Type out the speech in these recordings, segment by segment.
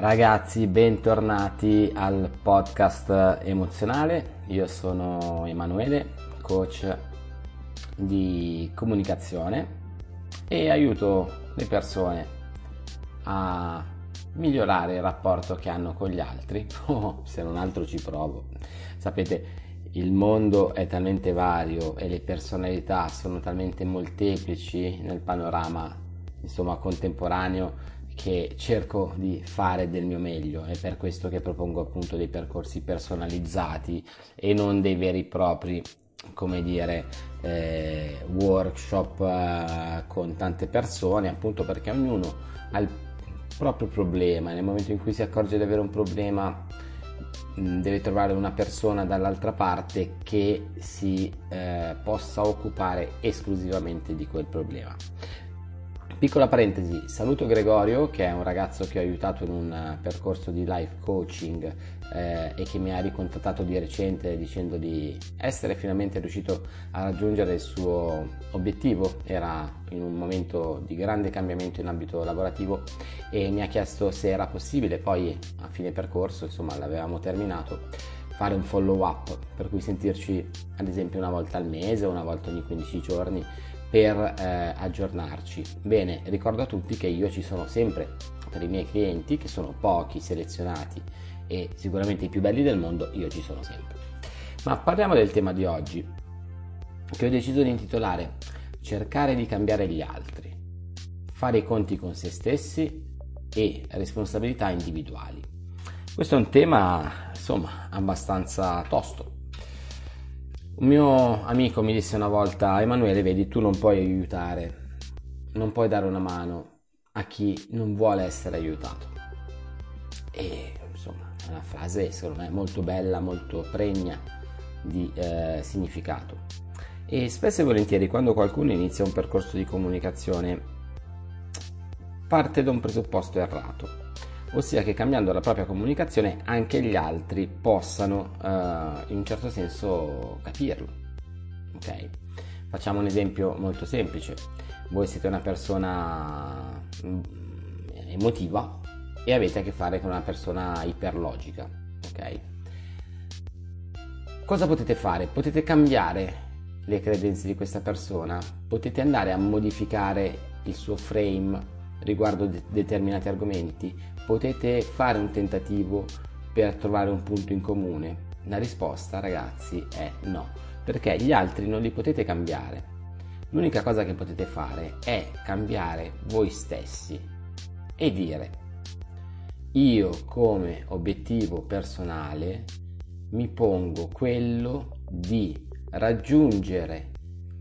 Ragazzi, bentornati al podcast emozionale. Io sono Emanuele, coach di comunicazione e aiuto le persone a migliorare il rapporto che hanno con gli altri. Oh, se non altro ci provo. Sapete, il mondo è talmente vario e le personalità sono talmente molteplici nel panorama, insomma, contemporaneo che cerco di fare del mio meglio, è per questo che propongo appunto dei percorsi personalizzati e non dei veri e propri, come dire, eh, workshop eh, con tante persone, appunto perché ognuno ha il proprio problema, nel momento in cui si accorge di avere un problema mm, deve trovare una persona dall'altra parte che si eh, possa occupare esclusivamente di quel problema. Piccola parentesi, saluto Gregorio che è un ragazzo che ho aiutato in un eh, percorso di life coaching eh, e che mi ha ricontattato di recente dicendo di essere finalmente riuscito a raggiungere il suo obiettivo, era in un momento di grande cambiamento in ambito lavorativo e mi ha chiesto se era possibile. Poi a fine percorso, insomma l'avevamo terminato, fare un follow up, per cui sentirci ad esempio una volta al mese una volta ogni 15 giorni per eh, aggiornarci. Bene, ricordo a tutti che io ci sono sempre per i miei clienti, che sono pochi, selezionati e sicuramente i più belli del mondo, io ci sono sempre. Ma parliamo del tema di oggi, che ho deciso di intitolare Cercare di cambiare gli altri, fare i conti con se stessi e responsabilità individuali. Questo è un tema, insomma, abbastanza tosto, un mio amico mi disse una volta, Emanuele, vedi, tu non puoi aiutare, non puoi dare una mano a chi non vuole essere aiutato. E insomma, è una frase secondo me molto bella, molto pregna di eh, significato. E spesso e volentieri quando qualcuno inizia un percorso di comunicazione parte da un presupposto errato ossia che cambiando la propria comunicazione anche gli altri possano uh, in un certo senso capirlo. Ok? Facciamo un esempio molto semplice. Voi siete una persona mm, emotiva e avete a che fare con una persona iperlogica, ok? Cosa potete fare? Potete cambiare le credenze di questa persona, potete andare a modificare il suo frame riguardo de- determinati argomenti, potete fare un tentativo per trovare un punto in comune? La risposta, ragazzi, è no, perché gli altri non li potete cambiare. L'unica cosa che potete fare è cambiare voi stessi e dire io come obiettivo personale mi pongo quello di raggiungere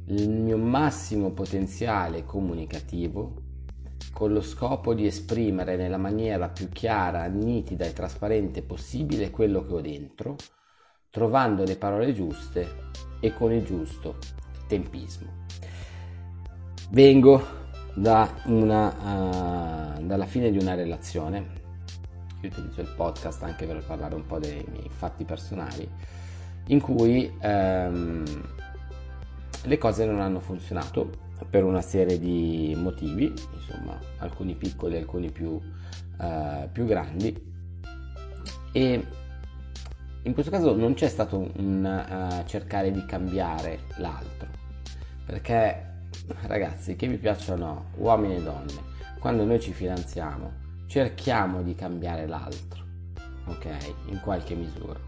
il mio massimo potenziale comunicativo con lo scopo di esprimere nella maniera più chiara, nitida e trasparente possibile quello che ho dentro, trovando le parole giuste e con il giusto tempismo. Vengo da una, uh, dalla fine di una relazione, io utilizzo il podcast anche per parlare un po' dei miei fatti personali, in cui um, le cose non hanno funzionato per una serie di motivi, insomma, alcuni piccoli, alcuni più, uh, più grandi. E in questo caso non c'è stato un uh, cercare di cambiare l'altro, perché ragazzi, che vi piacciono uomini e donne, quando noi ci fidanziamo, cerchiamo di cambiare l'altro, ok? In qualche misura.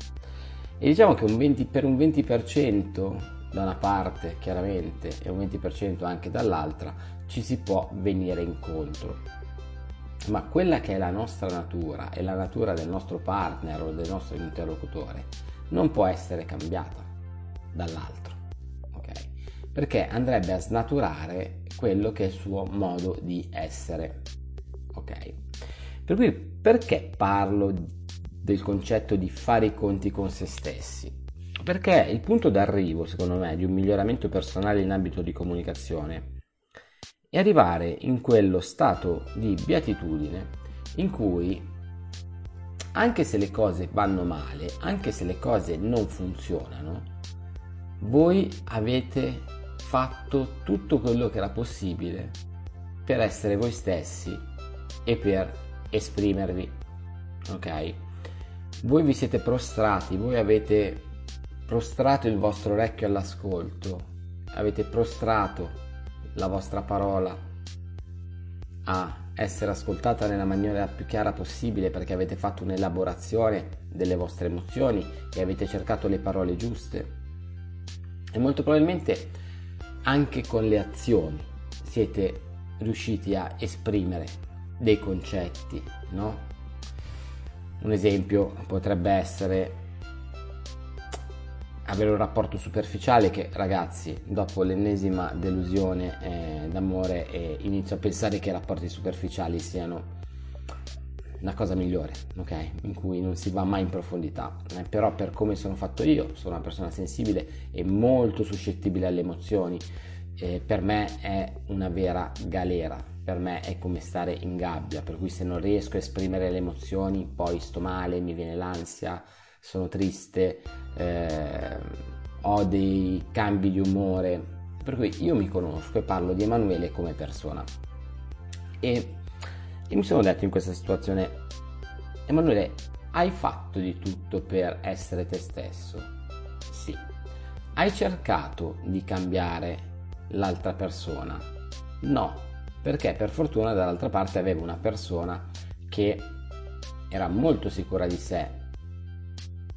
E diciamo che un 20, per un 20% da una parte chiaramente e un 20% anche dall'altra ci si può venire incontro. Ma quella che è la nostra natura e la natura del nostro partner o del nostro interlocutore non può essere cambiata dall'altro, ok? Perché andrebbe a snaturare quello che è il suo modo di essere, ok? Per cui perché parlo del concetto di fare i conti con se stessi? Perché il punto d'arrivo, secondo me, di un miglioramento personale in ambito di comunicazione è arrivare in quello stato di beatitudine in cui anche se le cose vanno male, anche se le cose non funzionano, voi avete fatto tutto quello che era possibile per essere voi stessi e per esprimervi ok? Voi vi siete prostrati, voi avete prostrato il vostro orecchio all'ascolto, avete prostrato la vostra parola a essere ascoltata nella maniera più chiara possibile perché avete fatto un'elaborazione delle vostre emozioni e avete cercato le parole giuste. E molto probabilmente anche con le azioni siete riusciti a esprimere dei concetti, no? Un esempio potrebbe essere avere un rapporto superficiale che ragazzi dopo l'ennesima delusione eh, d'amore eh, inizio a pensare che i rapporti superficiali siano la cosa migliore, ok? In cui non si va mai in profondità. Eh, però per come sono fatto io, sono una persona sensibile e molto suscettibile alle emozioni. Eh, per me è una vera galera, per me è come stare in gabbia, per cui se non riesco a esprimere le emozioni poi sto male, mi viene l'ansia, sono triste, eh, ho dei cambi di umore. Per cui io mi conosco e parlo di Emanuele come persona. E e mi sono detto in questa situazione, Emanuele, hai fatto di tutto per essere te stesso? Sì. Hai cercato di cambiare l'altra persona? No, perché per fortuna dall'altra parte avevo una persona che era molto sicura di sé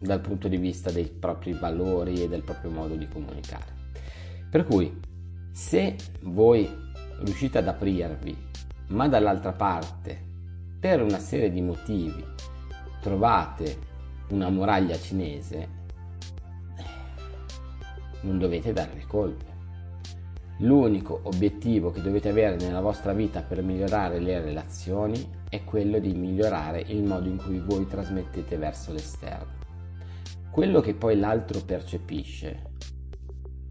dal punto di vista dei propri valori e del proprio modo di comunicare. Per cui se voi riuscite ad aprirvi ma dall'altra parte, per una serie di motivi, trovate una muraglia cinese, non dovete darvi colpe. L'unico obiettivo che dovete avere nella vostra vita per migliorare le relazioni è quello di migliorare il modo in cui voi trasmettete verso l'esterno. Quello che poi l'altro percepisce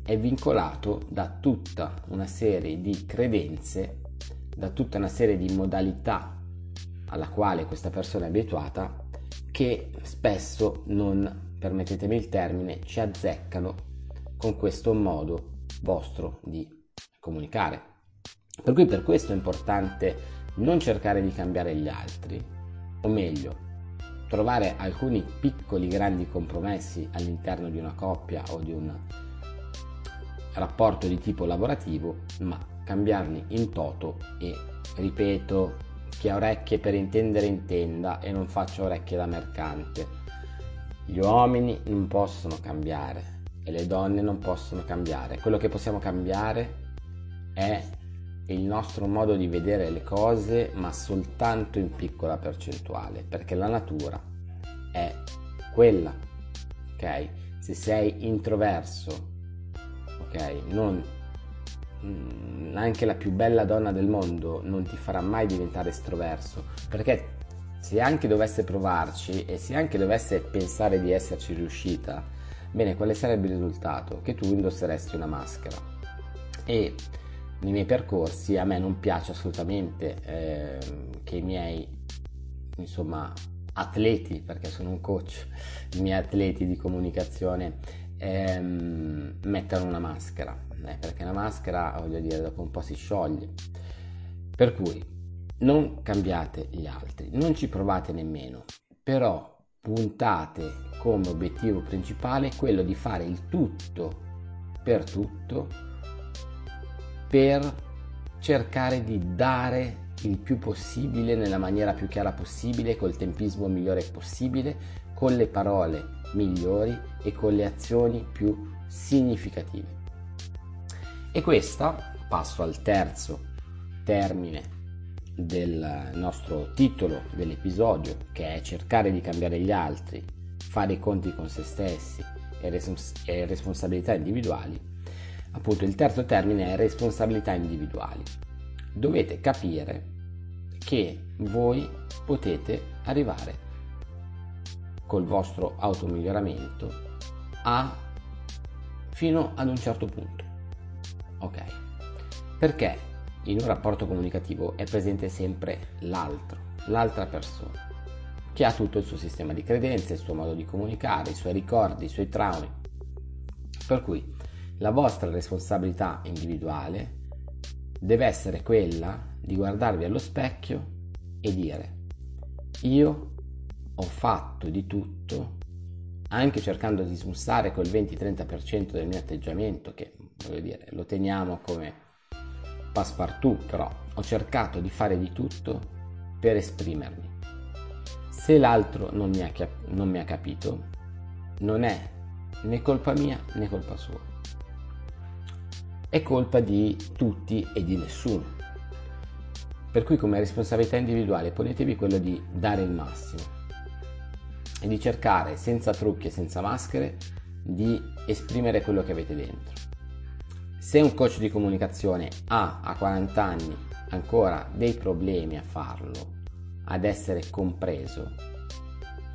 è vincolato da tutta una serie di credenze da tutta una serie di modalità alla quale questa persona è abituata che spesso non, permettetemi il termine, ci azzeccano con questo modo vostro di comunicare. Per cui per questo è importante non cercare di cambiare gli altri, o meglio, trovare alcuni piccoli grandi compromessi all'interno di una coppia o di un rapporto di tipo lavorativo, ma cambiarli in toto e ripeto chi ha orecchie per intendere intenda e non faccio orecchie da mercante. Gli uomini non possono cambiare e le donne non possono cambiare. Quello che possiamo cambiare è il nostro modo di vedere le cose, ma soltanto in piccola percentuale, perché la natura è quella. Ok? Se sei introverso, ok? Non Mm, anche la più bella donna del mondo non ti farà mai diventare estroverso, perché se anche dovesse provarci e se anche dovesse pensare di esserci riuscita, bene, quale sarebbe il risultato? Che tu indosseresti una maschera. E nei miei percorsi a me non piace assolutamente eh, che i miei, insomma, atleti, perché sono un coach, i miei atleti di comunicazione ehm, mettano una maschera eh, perché la maschera, voglio dire, dopo un po' si scioglie. Per cui non cambiate gli altri, non ci provate nemmeno, però puntate come obiettivo principale quello di fare il tutto per tutto per cercare di dare il più possibile nella maniera più chiara possibile, col tempismo migliore possibile, con le parole migliori e con le azioni più significative. E questa, passo al terzo termine del nostro titolo dell'episodio, che è cercare di cambiare gli altri, fare i conti con se stessi e, respons- e responsabilità individuali, appunto il terzo termine è responsabilità individuali. Dovete capire che voi potete arrivare col vostro automiglioramento a fino ad un certo punto Ok. Perché in un rapporto comunicativo è presente sempre l'altro, l'altra persona, che ha tutto il suo sistema di credenze, il suo modo di comunicare, i suoi ricordi, i suoi traumi. Per cui la vostra responsabilità individuale deve essere quella di guardarvi allo specchio e dire io ho fatto di tutto, anche cercando di smussare quel 20-30% del mio atteggiamento, che voglio dire, lo teniamo come passepartout, però ho cercato di fare di tutto per esprimermi. Se l'altro non mi ha, non mi ha capito, non è né colpa mia né colpa sua. È colpa di tutti e di nessuno. Per cui come responsabilità individuale ponetevi quello di dare il massimo e di cercare senza trucchi e senza maschere di esprimere quello che avete dentro. Se un coach di comunicazione ha a 40 anni ancora dei problemi a farlo, ad essere compreso,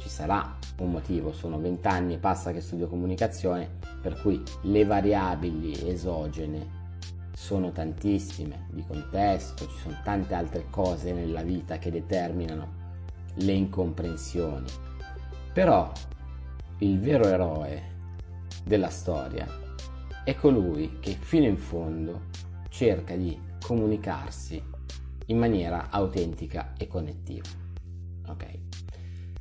ci sarà un motivo, sono 20 anni e passa che studio comunicazione, per cui le variabili esogene sono tantissime di contesto, ci sono tante altre cose nella vita che determinano le incomprensioni. Però il vero eroe della storia è colui che fino in fondo cerca di comunicarsi in maniera autentica e connettiva. Ok?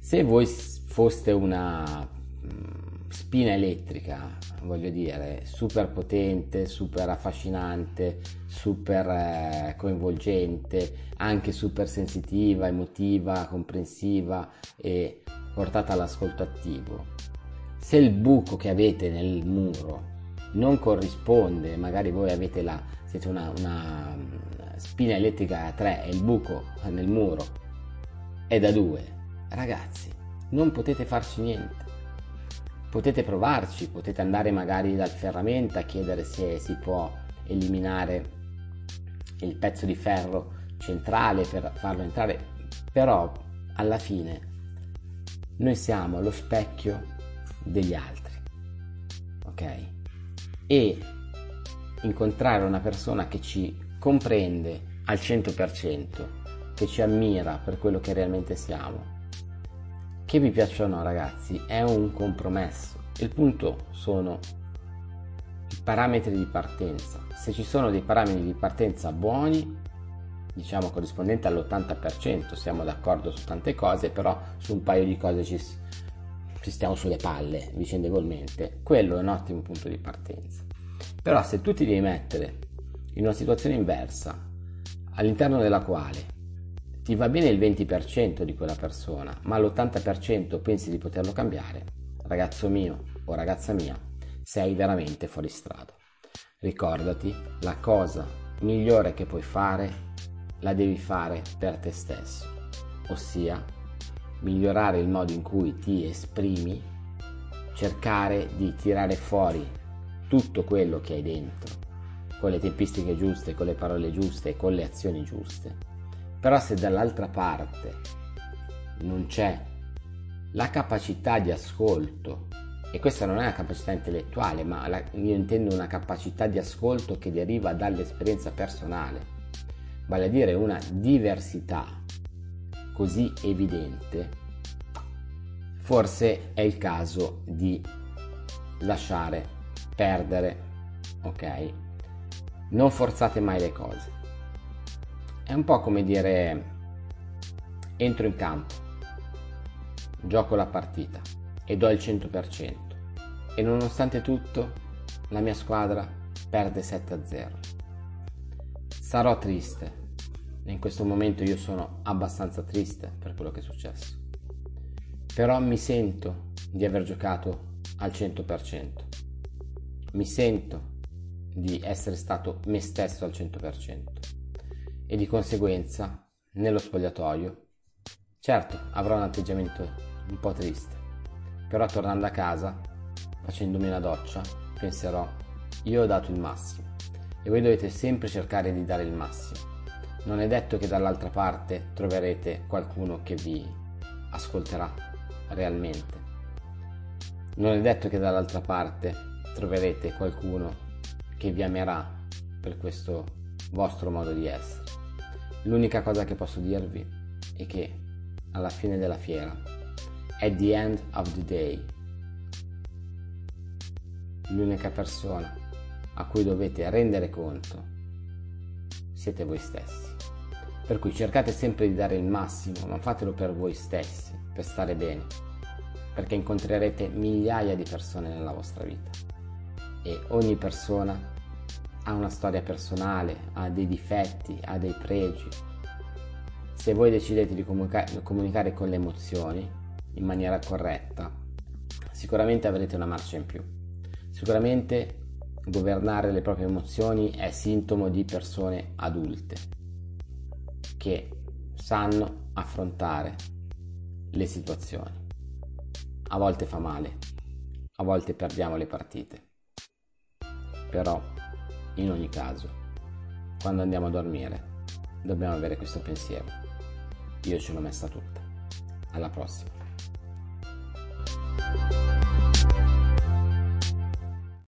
Se voi foste una mm, spina elettrica, voglio dire, super potente, super affascinante, super eh, coinvolgente, anche super sensitiva, emotiva, comprensiva e portata all'ascolto attivo. Se il buco che avete nel muro non corrisponde, magari voi avete la, siete una, una mm, spina elettrica a 3 e il buco nel muro è da 2, ragazzi, non potete farci niente. Potete provarci, potete andare magari dal ferramenta a chiedere se si può eliminare il pezzo di ferro centrale per farlo entrare, però alla fine noi siamo lo specchio degli altri, ok? E incontrare una persona che ci comprende al 100%, che ci ammira per quello che realmente siamo, che vi piaccia o no ragazzi, è un compromesso. Il punto sono i parametri di partenza. Se ci sono dei parametri di partenza buoni, diciamo corrispondenti all'80%, siamo d'accordo su tante cose, però su un paio di cose ci, ci stiamo sulle palle vicendevolmente, quello è un ottimo punto di partenza. Però se tu ti devi mettere in una situazione inversa, all'interno della quale ti va bene il 20% di quella persona, ma l'80% pensi di poterlo cambiare, ragazzo mio o ragazza mia, sei veramente fuori strada. Ricordati, la cosa migliore che puoi fare la devi fare per te stesso, ossia migliorare il modo in cui ti esprimi, cercare di tirare fuori tutto quello che hai dentro, con le tempistiche giuste, con le parole giuste con le azioni giuste però se dall'altra parte non c'è la capacità di ascolto, e questa non è una capacità intellettuale, ma la, io intendo una capacità di ascolto che deriva dall'esperienza personale, vale a dire una diversità così evidente, forse è il caso di lasciare perdere, ok? Non forzate mai le cose. È un po' come dire entro in campo, gioco la partita e do il 100% e nonostante tutto la mia squadra perde 7-0. Sarò triste, in questo momento io sono abbastanza triste per quello che è successo, però mi sento di aver giocato al 100%, mi sento di essere stato me stesso al 100% e di conseguenza nello spogliatoio. Certo, avrò un atteggiamento un po' triste, però tornando a casa, facendomi una doccia, penserò, io ho dato il massimo e voi dovete sempre cercare di dare il massimo. Non è detto che dall'altra parte troverete qualcuno che vi ascolterà realmente. Non è detto che dall'altra parte troverete qualcuno che vi amerà per questo vostro modo di essere. L'unica cosa che posso dirvi è che alla fine della fiera, at the end of the day, l'unica persona a cui dovete rendere conto siete voi stessi. Per cui cercate sempre di dare il massimo, ma fatelo per voi stessi, per stare bene, perché incontrerete migliaia di persone nella vostra vita e ogni persona ha una storia personale, ha dei difetti, ha dei pregi. Se voi decidete di comunica- comunicare con le emozioni in maniera corretta, sicuramente avrete una marcia in più. Sicuramente governare le proprie emozioni è sintomo di persone adulte che sanno affrontare le situazioni. A volte fa male, a volte perdiamo le partite, però in ogni caso, quando andiamo a dormire, dobbiamo avere questo pensiero. Io ce l'ho messa tutta. Alla prossima.